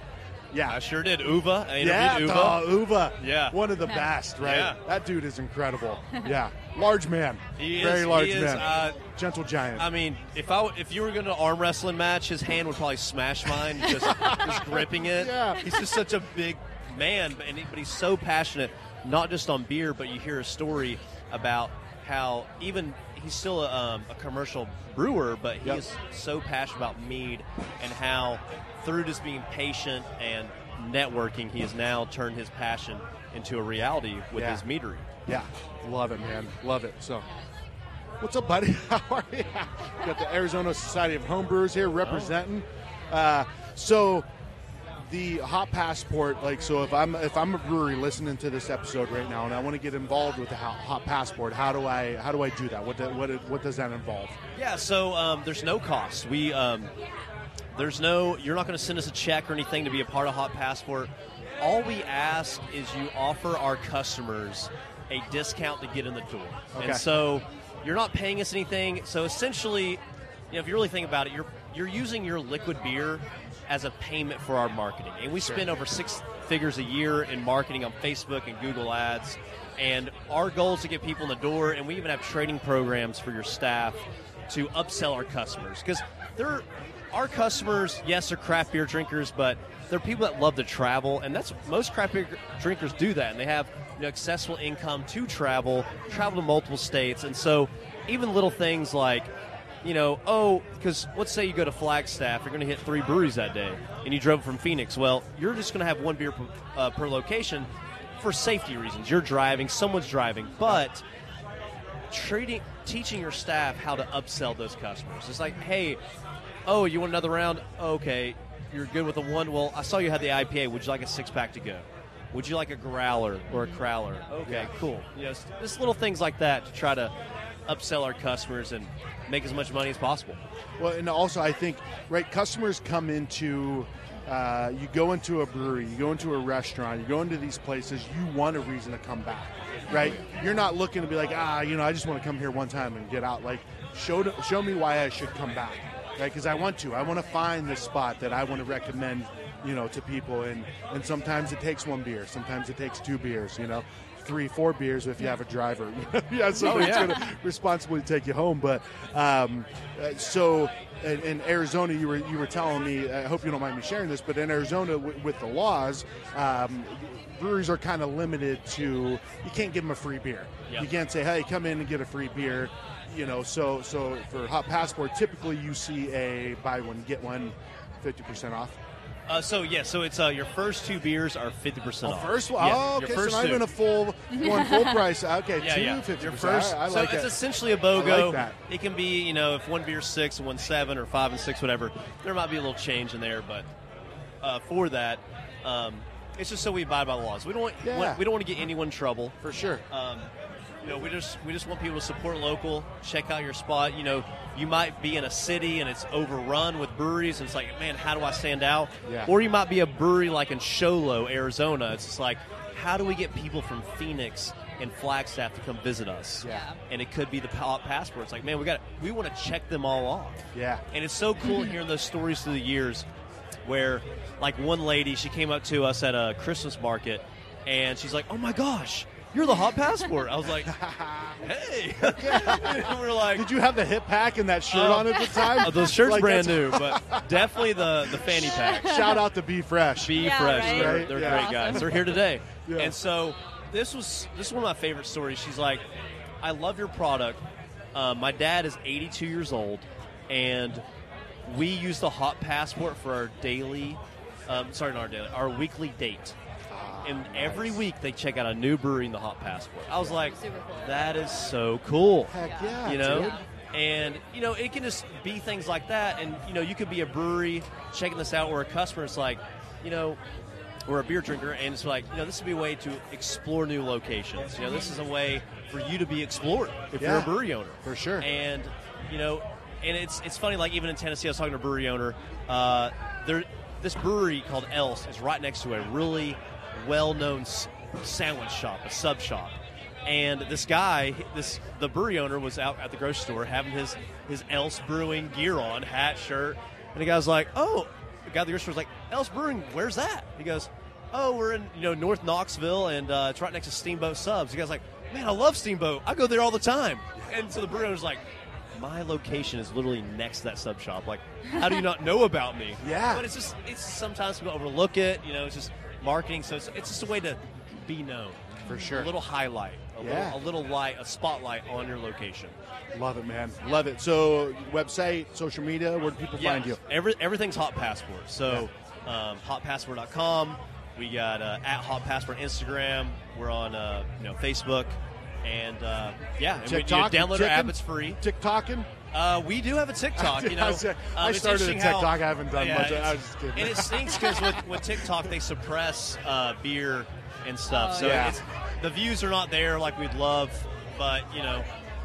Yeah. I sure did. Uva, I yeah, interviewed dog, Uva. Uva. Yeah. One of the best, right? Yeah. That dude is incredible. yeah. Large man. He Very is- large he is, man. uh, Gentle giant. I mean, if I if you were going to arm wrestling match, his hand would probably smash mine, just just gripping it. Yeah. He's just such a big man, but, and he, but he's so passionate, not just on beer, but you hear a story about how even he's still a, um, a commercial brewer, but he Yep. is so passionate about mead and how through just being patient and networking, he has now turned his passion into a reality with Yeah. his meadery. Yeah, love it, man. Love it. So, what's up, buddy? How are you? Got the Arizona Society of Homebrewers here representing. Uh, so, the hot passport, like, so if I'm if I'm a brewery listening to this episode right now and I want to get involved with the hot, passport, how do I how do I do that? What do, what what does that involve? Yeah, so um, there's no cost. We um, there's no you're not going to send us a check or anything to be a part of Hot Passport. All we ask is you offer our customers a discount to get in the door. Okay. And so you're not paying us anything. So essentially, you know, if you really think about it, you're you're using your liquid beer as a payment for our marketing. And we spend over six figures a year in marketing on Facebook and Google Ads. And our goal is to get people in the door, and we even have training programs for your staff to upsell our customers because they're our customers. Yes, they're craft beer drinkers, but they're people that love to travel, and that's most craft beer drinkers do that, and they have you know, accessible income to travel, travel to multiple states, and so even little things like you know, oh, because let's say you go to Flagstaff, you're going to hit three breweries that day, and you drove from Phoenix. Well, you're just going to have one beer per, uh, per location for safety reasons. You're driving, someone's driving, but treating, teaching your staff how to upsell those customers. It's like, hey, oh, you want another round? Okay, you're good with a one. Well, I saw you had the IPA. Would you like a six pack to go? Would you like a growler or a crowler? Okay, cool. You know, just little things like that to try to upsell our customers and make as much money as possible. Well, and also I think right, customers come into. Uh, you go into a brewery, you go into a restaurant, you go into these places. You want a reason to come back, right? You're not looking to be like, ah, you know, I just want to come here one time and get out. Like, show show me why I should come back, right? Because I want to. I want to find this spot that I want to recommend, you know, to people. And and sometimes it takes one beer, sometimes it takes two beers, you know. Three, four beers if you have a driver. yeah, somebody's yeah. going to responsibly take you home. But um, uh, so in, in Arizona, you were you were telling me. I hope you don't mind me sharing this, but in Arizona, w- with the laws. Um, Breweries are kind of limited to you can't give them a free beer. Yep. You can't say, "Hey, come in and get a free beer." You know, so so for Hot Passport, typically you see a buy one get one, 50% off. Uh, so yeah, so it's uh, your first two beers are fifty percent Oh, off. first one. Yeah, oh, okay. first So not even a full one full price. Okay, yeah, two yeah. fifty Your percent. first, I, I so like it's it. essentially a BOGO. like that. It can be, you know, if one beer's six and one's seven or five and six, whatever. There might be a little change in there, but uh, for that, um, it's just so we abide by the laws. We don't want, Yeah. we don't want to get anyone in trouble. for sure. Um, you know, we just we just want people to support local. Check out your spot. You know, you might be in a city and it's overrun with breweries, and it's like, man, how do I stand out? Yeah. Or you might be a brewery like in Show Low, Arizona. It's just like, how do we get people from Phoenix and Flagstaff to come visit us? Yeah. And it could be the pa- passport. It's like, man, we got we want to check them all off. Yeah. And it's so cool hearing those stories through the years where, like, one lady, she came up to us at a Christmas market and she's like, oh my gosh, you're the hot passport. I was like, hey. we are like, Did you have the hip pack and that shirt Uh, on at the time? oh, those shirts Like, brand new, but definitely the, the fanny pack. Shout out to Be Fresh. Be Yeah, fresh. right? They're, they're Yeah. great guys. They're here today. Yeah. And so this was this is one of my favorite stories. She's like, I love your product. Uh, my dad is 82 years old, and we use the Hot Passport for our daily, um, sorry, not our daily, our weekly date. And every week they check out a new brewery in the Hot Passport. I was like, Super cool. that is so cool Heck yeah. you know dude. and you know it can just be things like that and you know you could be a brewery checking this out or a customer is like you know or a beer drinker and it's like you know this would be a way to explore new locations you know this is a way for you to be explored if you're Yeah. a brewery owner For sure. and you know and it's it's funny like even in tennessee i was talking to a brewery owner uh, there this brewery called Elst is right next to a really well-known s- sandwich shop a sub shop and this guy, this the brewery owner was out at the grocery store having his his Elst Brewing gear on, hat, shirt, and the guy's like, "Oh," the guy at the grocery store's like, "Elst Brewing, where's that?" He goes, "Oh, we're in you know North Knoxville, and uh, it's right next to Steamboat Subs." The guy's like, "Man, I love Steamboat. I go there all the time." And so the brewery owner's like, "My location is literally next to that sub shop. Like, how do you not know about me?" Yeah. but it's just it's sometimes people overlook it. You know, it's just marketing, so it's, it's just a way to be known For sure. a little highlight, a, Yeah. little, a little light, a spotlight on your location. Love it, man. Love it. So, website, social media, where do people find you? Every, everything's Hot Passport. So, um, hotpassport.com. We got uh, at Hot Passport Instagram. We're on uh, you know Facebook, and uh, yeah, and we, you TikTok? download our app. It's free. TikToking? Uh, we do have a TikTok. You know, I was- I it's started a interesting how- TikTok. I haven't done Yeah, much. I was just kidding. And it stinks because with, with TikTok they suppress uh, beer and stuff, Oh, so yeah. it's, the views are not there like we'd love. But you know,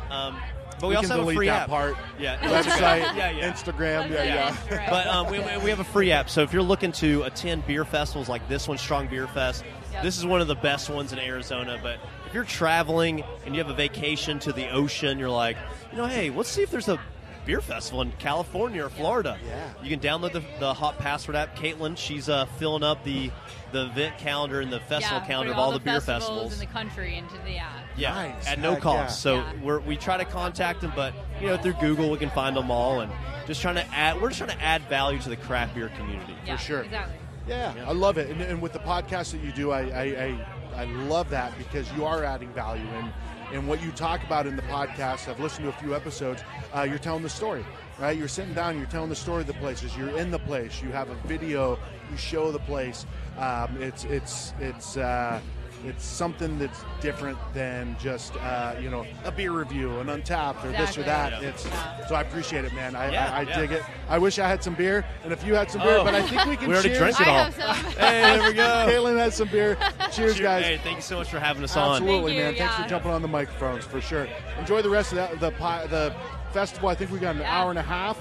um, but we, We also can have a free that app. part. Yeah, Website, yeah, yeah. Instagram. Yeah, Yeah. yeah. But um, we, we have a free app, so if you're looking to attend beer festivals like this one, Strong Beer Fest, Yep. this is one of the best ones in Arizona. But if you're traveling and you have a vacation to the ocean, you're like, you know, hey, let's see if there's a beer festival in California or Florida. Yeah. You can download the, the Hot Passport app. Caitlin, she's uh, filling up the the event calendar and the festival yeah, calendar putting of all the, beer festivals festivals. in the country into the app. Yeah, Nice. at no Heck cost. yeah. So Yeah. we're, we try to contact them, but you know through Google we can find them all, and just trying to add. We're just trying to add value to the craft beer community. Yeah, sure. Exactly. Yeah, I love it. And, and with the podcast that you do, I, I, I, I love that because you are adding value. And, and what you talk about in the podcast, I've listened to a few episodes, uh, you're telling the story, right? You're sitting down, you're telling the story of the places, you're in the place, you have a video, you show the place. Um, it's, it's, it's, uh, it's something that's different than just uh, you know a beer review, an Untappd, or this or that. Yeah. It's Yeah. so I appreciate it, man. I, Yeah, I, I yeah. dig it. I wish I had some beer, and if you had some beer, Oh. but I think we can. We already cheers. drank it I all. Hey, there we go. Caitlin has some beer. Cheers, guys. Hey, thank you so much for having us on. Absolutely, Thank you, man. Thanks for jumping on the microphones for sure. Enjoy the rest of that, the pi- the festival. I think we got an Yeah. hour and a half,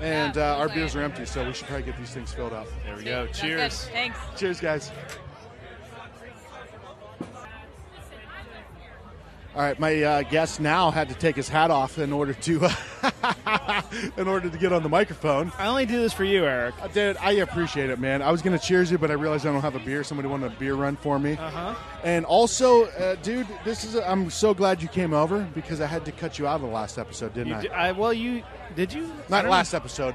and Yeah, uh, our beers are empty, so we should probably get these things filled up. There we go. Cheers. Thanks. Cheers, guys. All right, my uh, guest now had to take his hat off in order to in order to get on the microphone. I only do this for you, Eric. Uh, Dude, I appreciate it, man. I was gonna cheers you, but I realized I don't have a beer. Somebody wanted a beer run for me. Uh huh. And also, uh, dude, this is. A, I'm so glad you came over because I had to cut you out of the last episode, didn't You I? di- I, well, you did you? I Not don't last episode,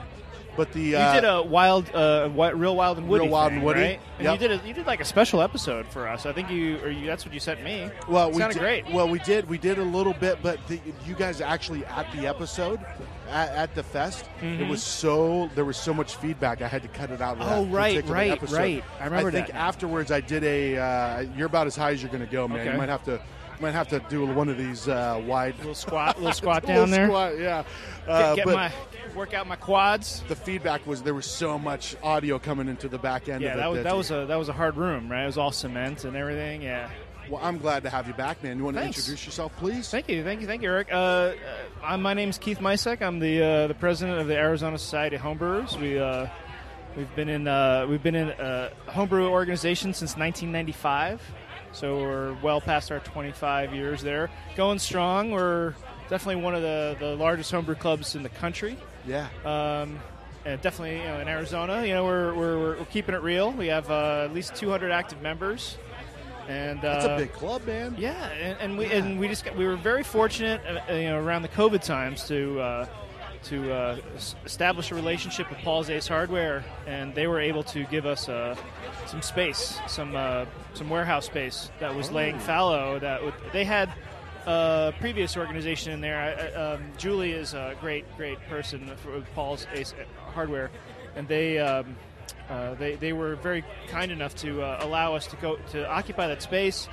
but the. You uh, did a wild, uh, real wild and woody, Real Wild thing, and Woody, right? And yep. you did a, you did like a special episode for us. I think you or you, that's what you sent me. Well, it we sounded did, great. Well, we did. We did a little bit, but the, you guys actually at the episode at, at the fest, it Mhm. was so there was so much feedback. I had to cut it out. Oh, right, right, episode. right. I remember I think that. afterwards, I did a. Uh, you're about as high as you're going to go, man. Okay. You might have to. Might have to do one of these uh, wide little squat, little squat little down there. Squat, yeah. Get, Uh, get but my work out my quads. the feedback was there was so much audio coming into the back end. Yeah, of it that was that was a that was a hard room, right? It was all cement and everything. Yeah. Well, I'm glad to have you back, man. You want Thanks. to introduce yourself, please? Thank you, thank you, thank you, Eric. Uh, uh, I'm, my name's Keith Mysek. I'm the uh, the president of the Arizona Society of Homebrewers. We uh, we've been in uh, we've been in a homebrew organization since 1995, so we're well past our 25 years there. Going strong. We're definitely one of the, the largest homebrew clubs in the country. Yeah. Um, and definitely, you know, in Arizona, you know, we're, we're, we're, keeping it real. We have uh, at least 200 active members, and uh, That's a big club, man. yeah, and, and we and we just got, we were very fortunate, uh, you know, around the COVID times to uh, to uh, establish a relationship with Paul's Ace Hardware, and they were able to give us uh, some space, some uh, some warehouse space that was laying fallow. That would, they had a previous organization in there. I, um, Julie is a great great person for Paul's Ace Hardware, and they. Um, uh, they, they were very kind enough to uh, allow us to go to occupy that space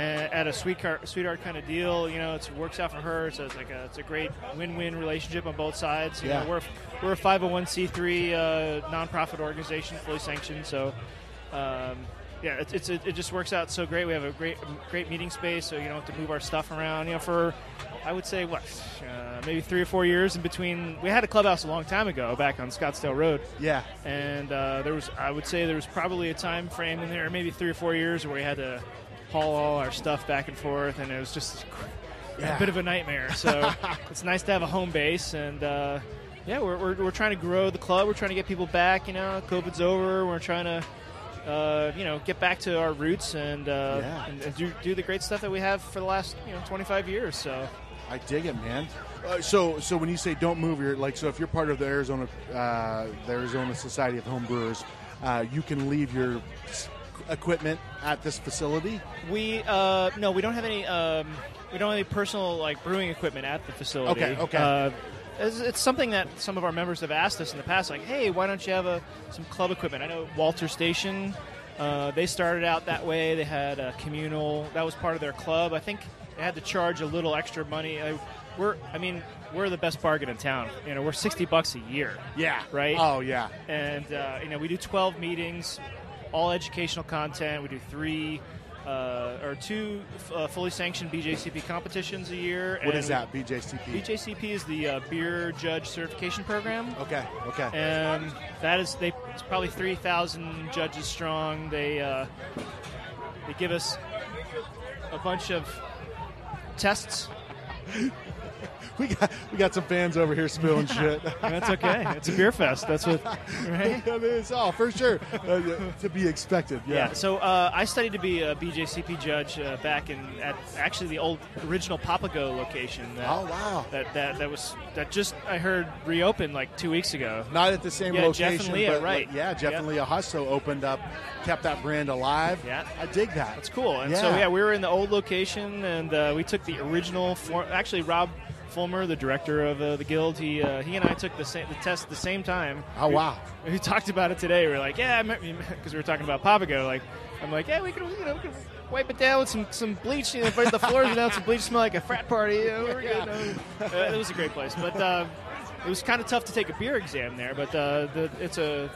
at a sweetheart sweetheart kind of deal. You know, it works out for her. So it's like a, it's a great win-win relationship on both sides. You Yeah. know, we're we're a 501c3 uh, nonprofit organization, fully sanctioned. So. Um, yeah, it's, it's, it just works out so great. We have a great great meeting space, so you don't have to move our stuff around. You know, for I would say what uh, maybe three or four years in between. We had a clubhouse a long time ago, back on Scottsdale Road, Yeah. and uh, there was I would say there was probably a time frame in there, maybe three or four years, where we had to haul all our stuff back and forth, and it was just Yeah. a bit of a nightmare. So it's nice to have a home base, and uh, yeah, we're, we're, we're trying to grow the club. We're trying to get people back. You know, COVID's over. We're trying to. Uh, you know, get back to our roots and, uh, Yeah. and, and do, do the great stuff that we have for the last you know 25 years. So I dig it, man. Uh, so, so when you say don't move, you're like, so if you're part of the Arizona, uh, the Arizona Society of Home Brewers, uh, you can leave your s- equipment at this facility. We uh, no, we don't have any. Um, we don't have any personal like brewing equipment at the facility. Okay, okay. Uh, it's, it's something that some of our members have asked us in the past, like, "Hey, why don't you have a, some club equipment?" I know Walter Station. Uh, they started out that way. They had a communal. That was part of their club. I think they had to charge a little extra money. Uh, we're, I mean, we're the best bargain in town. You know, we're sixty bucks a year. Yeah. Right. Oh, yeah. and uh, you know we do 12 meetings all educational content we do three uh, or two uh, fully sanctioned bjcp competitions a year What and is that, BJCP? bjcp is the uh, beer judge certification program Okay. Okay. and that is they it's probably 3000 judges strong they uh, they give us a bunch of tests we got we got some fans over here spilling shit. that's okay it's a beer fest that's what right is all for sure uh, to be expected. Yeah. Yeah. So uh, I studied to be a BJCP judge uh, back in at actually the old original Papago location. That, Oh wow. That, that that was that just I heard reopened like two weeks ago. Not at the same Yeah, Jeff location, and Leah, but right. yeah, Jeff Yep. and Leah Huss opened up, kept that brand alive. Yeah. I dig that. That's cool. And so Yeah. yeah, we were in the old location, and uh, we took the original. Form, actually, Rob Fullmer, the director of uh, the guild, he uh, he and I took the same the test at the same time. Oh We- wow. We talked about it today. We were like, yeah, because we were talking about Papago. Like, I'm like, yeah, we can, you know, we can wipe it down with some, some bleach. You know, the floors down, some bleach, smell like a frat party. You know, we're good. Uh, it was a great place, but uh, it was kind of tough to take a beer exam there. But uh, the, it's a,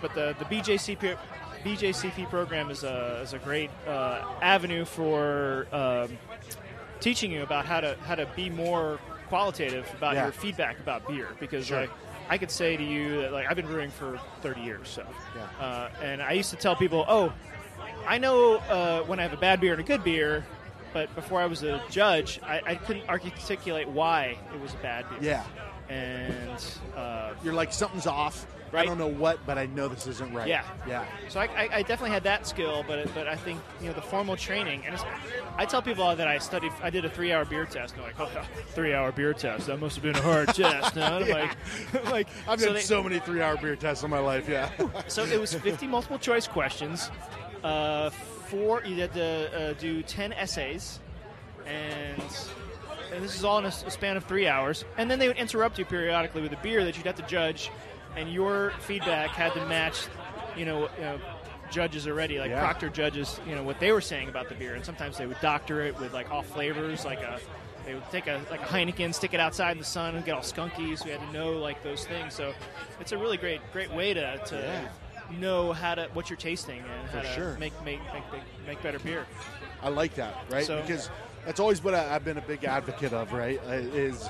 but the the BJCP BJCP program is a is a great uh, avenue for. Teaching you about how to how to be more qualitative about Yeah. your feedback about beer because Sure. like I could say to you that like I've been brewing for 30 years so Yeah. uh, and I used to tell people oh I know uh, when I have a bad beer and a good beer but before I was a judge I, I couldn't articulate why it was a bad beer Yeah. and uh, You're like something's off. I don't know what, but I know this isn't right. Yeah. yeah. So I, I, I definitely had that skill, but but I think you know the formal training, and it's, I tell people that I studied, I did a three-hour beer test. And they're like, oh, three-hour beer test. That must have been a hard test. And I'm like, like I've so done so many three-hour beer tests in my life. Yeah. so it was 50 multiple choice questions. Uh, four, you had to uh, do 10 essays, and and this is all in a span of three hours. And then they would interrupt you periodically with a beer that you'd have to judge, and your feedback had to match, you know, know judges already, like Yeah. proctor judges, you know, what they were saying about the beer. And sometimes they would doctor it with like off flavors, like a. They would take a like a Heineken, stick it outside in the sun, and get all skunky. So we had to know like those things. So it's a really great great way to, to Yeah. know how to what you're tasting and how For to sure. make, make make make better beer. I like that, right? So- because that's always what I, I've been a big advocate of, right? Uh, is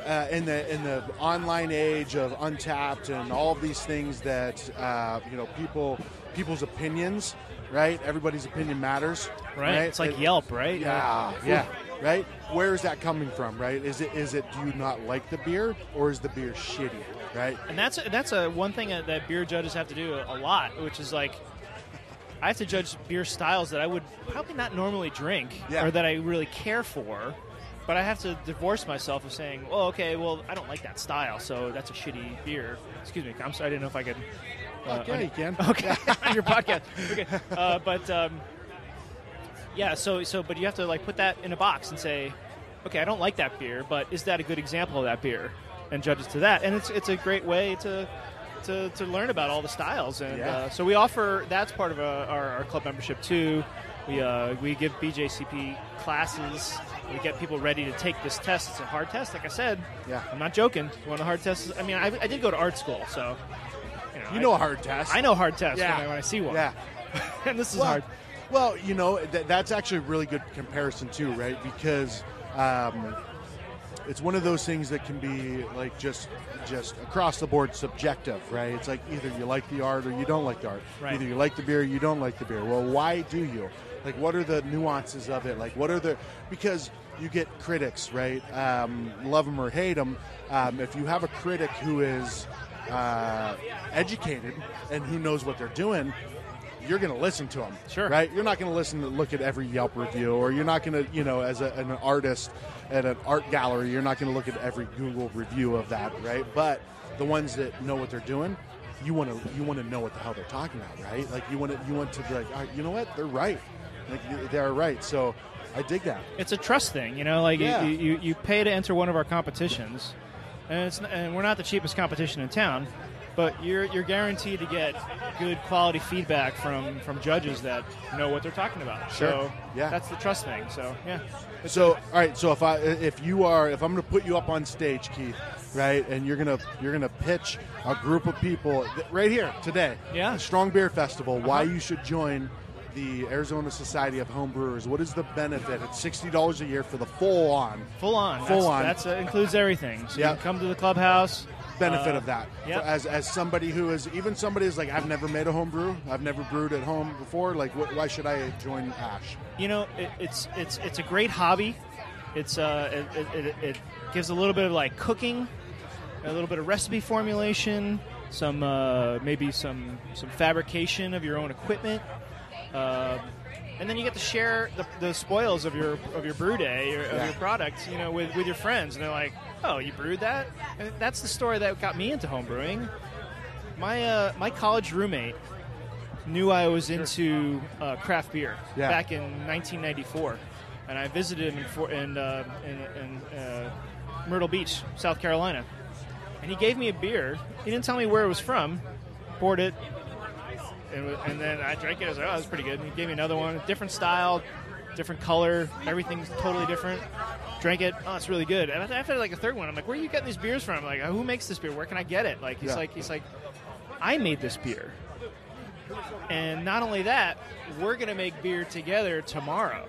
uh, in the in the online age of Untappd and all of these things that uh, you know people people's opinions, right? Everybody's opinion matters, Right? It's like It- Yelp, right? Yeah, yeah, right. Where is that coming from, right? Is it is it do you not like the beer or is the beer shitty, right? And that's that's a one thing that, that beer judges have to do a, a lot, which is like I have to judge beer styles that I would probably not normally drink Yeah. or that I really care for. But I have to divorce myself of saying, well, okay, well, I don't like that style, so that's a shitty beer." Excuse me, I'm sorry, I didn't know if I could. uh, Okay, you can. Okay, on your podcast. Okay, uh, but um, yeah, so so but you have to like put that in a box and say, okay, I don't like that beer, but is that a good example of that beer? And judges to that, and it's it's a great way to. To, to learn about all the styles, and Yeah. uh, so we offer that's part of uh, our, our club membership too. We uh, we give BJCP classes. We get people ready to take this test. It's a hard test, like I said. Yeah. I'm not joking. One of the hard tests. I mean, I, I did go to art school, so you know, You know a hard test. I know hard tests Yeah. when, I, when I see one. Yeah. and this is well, hard. Well, you know th- that's actually a really good comparison too, right? Because um, it's one of those things that can be like just just across the board subjective, right? It's like either you like the art or you don't like the art. Right. Either you like the beer, or you don't like the beer. Well, why do you? Like, what are the nuances of it? Like, what are the because you get critics, right? Um, love them or hate them. Um, if you have a critic who is uh, educated and who knows what they're doing, you're going to listen to them, Sure. right? You're not going to listen to look at every Yelp review, or you're not going to, you know, as a, an artist at an art gallery, you're not going to look at every Google review of that, right? But the ones that know what they're doing, you want to you want to know what the hell they're talking about, right? Like you want to you want to be like, "Ah, you know what, they're right, like they're right. So I dig that. it's a trust thing, you know. Like Yeah. you, you, you pay to enter one of our competitions, and it's and we're not the cheapest competition in town, but you're you're guaranteed to get good quality feedback from from judges that know what they're talking about. Sure. So Yeah. that's the trust thing. So yeah, So, all right. So if I, if you are, if I'm going to put you up on stage, Keith, right, and you're gonna, you're gonna pitch a group of people th- right here today, Yeah. Strong Beer Festival, why Uh-huh. you should join the Arizona Society of Home Brewers. What is the benefit? It's sixty dollars a year for the full on full on. Full that's, on. That's uh, includes everything. So Yeah. you can come to the clubhouse. benefit uh, of that. yep. As as somebody who is even somebody who's like I've never made a home brew, I've never brewed at home before. Like, wh- why should I join ASH? you know, it, it's it's it's a great hobby. It's uh, it, it, it, it gives a little bit of like cooking, a little bit of recipe formulation, some uh, maybe some some fabrication of your own equipment, uh, and then you get to share the, the spoils of your of your brew day or, of Yeah. your product, you know, with, with your friends, and they're like, "Oh, you brewed that?" And that's the story that got me into home brewing. My uh, my college roommate knew I was into uh, craft beer Yeah. back in 1994, and I visited him in for, in, uh, in, in uh, Myrtle Beach, South Carolina, and he gave me a beer. He didn't tell me where it was from. Poured it, and, and then I drank it. I was like, "Oh, that's pretty good." And he gave me another one, different style, different color, everything's totally different. Drank it. Oh, it's really good. And after like a third one, I'm like, "Where are you getting these beers from?" like, "Who makes this beer? Where can I get it?" Like, he's Yeah. like, he's like, "I made this beer." And not only that, we're going to make beer together tomorrow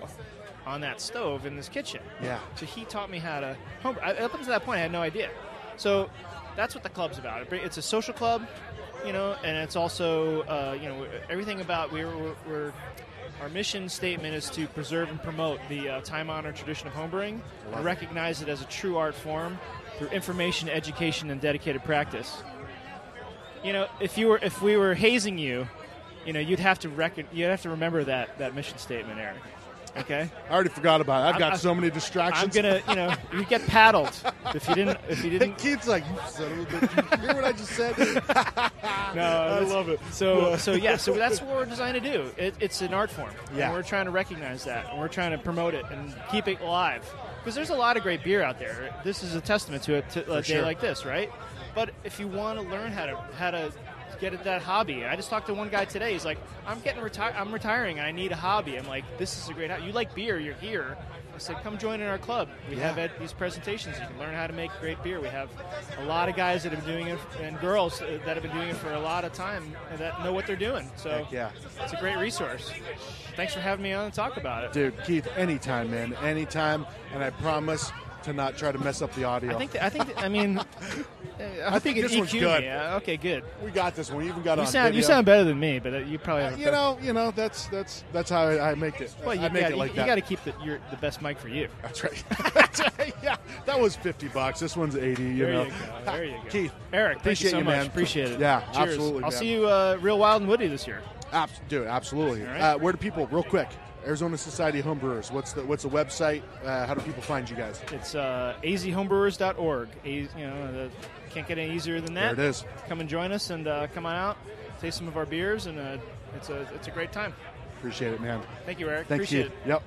on that stove in this kitchen. Yeah. So he taught me how to home. Up until that point, I had no idea. So that's what the club's about. It's a social club, you know, and it's also, uh, you know, everything about we're, we're, we're our mission statement is to preserve and promote the uh, time-honored tradition of homebrewing and recognize it as a true art form through information, education, and dedicated practice. You know, if you were if we were hazing you, you know, you'd have to reckon, you'd have to remember that that mission statement, Eric. Okay. I already forgot about it. I've got I'm- so many distractions. I'm gonna, you know, you get paddled if you didn't if you didn't. Keith's like, you son of a bitch. You hear what I just said? No, I love it. So, so yeah, so that's what we're designed to do. It, it's an art form. Yeah. And we're trying to recognize that, and we're trying to promote it and keep it alive. Because there's a lot of great beer out there. This is a testament to it. To a day sure. like this, right? But if you want to learn how to how to get at that hobby, I just talked to one guy today. He's like, "I'm getting retired. I'm retiring, I need a hobby." I'm like, "This is a great. Hobby. You like beer? You're here." I said, "Come join in our club. We Yeah. have these presentations. You can learn how to make great beer. We have a lot of guys that have been doing it, and girls that have been doing it for a lot of time that know what they're doing. So Heck yeah. it's a great resource. Thanks for having me on and talk about it. Dude, Keith, anytime, man. Anytime. And I promise to not try to mess up the audio. I think. That, I think. That, I mean, I, I think it this one's EQ'd good. me. Uh, okay, good. we got this one. We even got You on sound. You sound better than me, but uh, you probably. Uh, you know, you know, that's that's that's how I, I make it. Well, you I make got, it like you, that. got to keep the, your, the best mic for you. That's right. That's right. Yeah, that was fifty bucks. This one's eighty. You There know, you go. There you go. Keith, Eric, appreciate thank you so you, much. man. Appreciate it. Yeah, Cheers. absolutely, I'll man. see you uh, real wild and woody this year. Abs- dude, absolutely. Right. Uh, where do people, real quick, Arizona Society of Homebrewers? What's the what's the website? Uh, how do people find you guys? It's uh, azhomebrewers.org. A, you know, the, can't get any easier than that. There it is. Come and join us and uh, come on out, taste some of our beers, and uh, it's a it's a great time. Appreciate it, man. Thank you, Eric. Thank Appreciate you. it. Yep.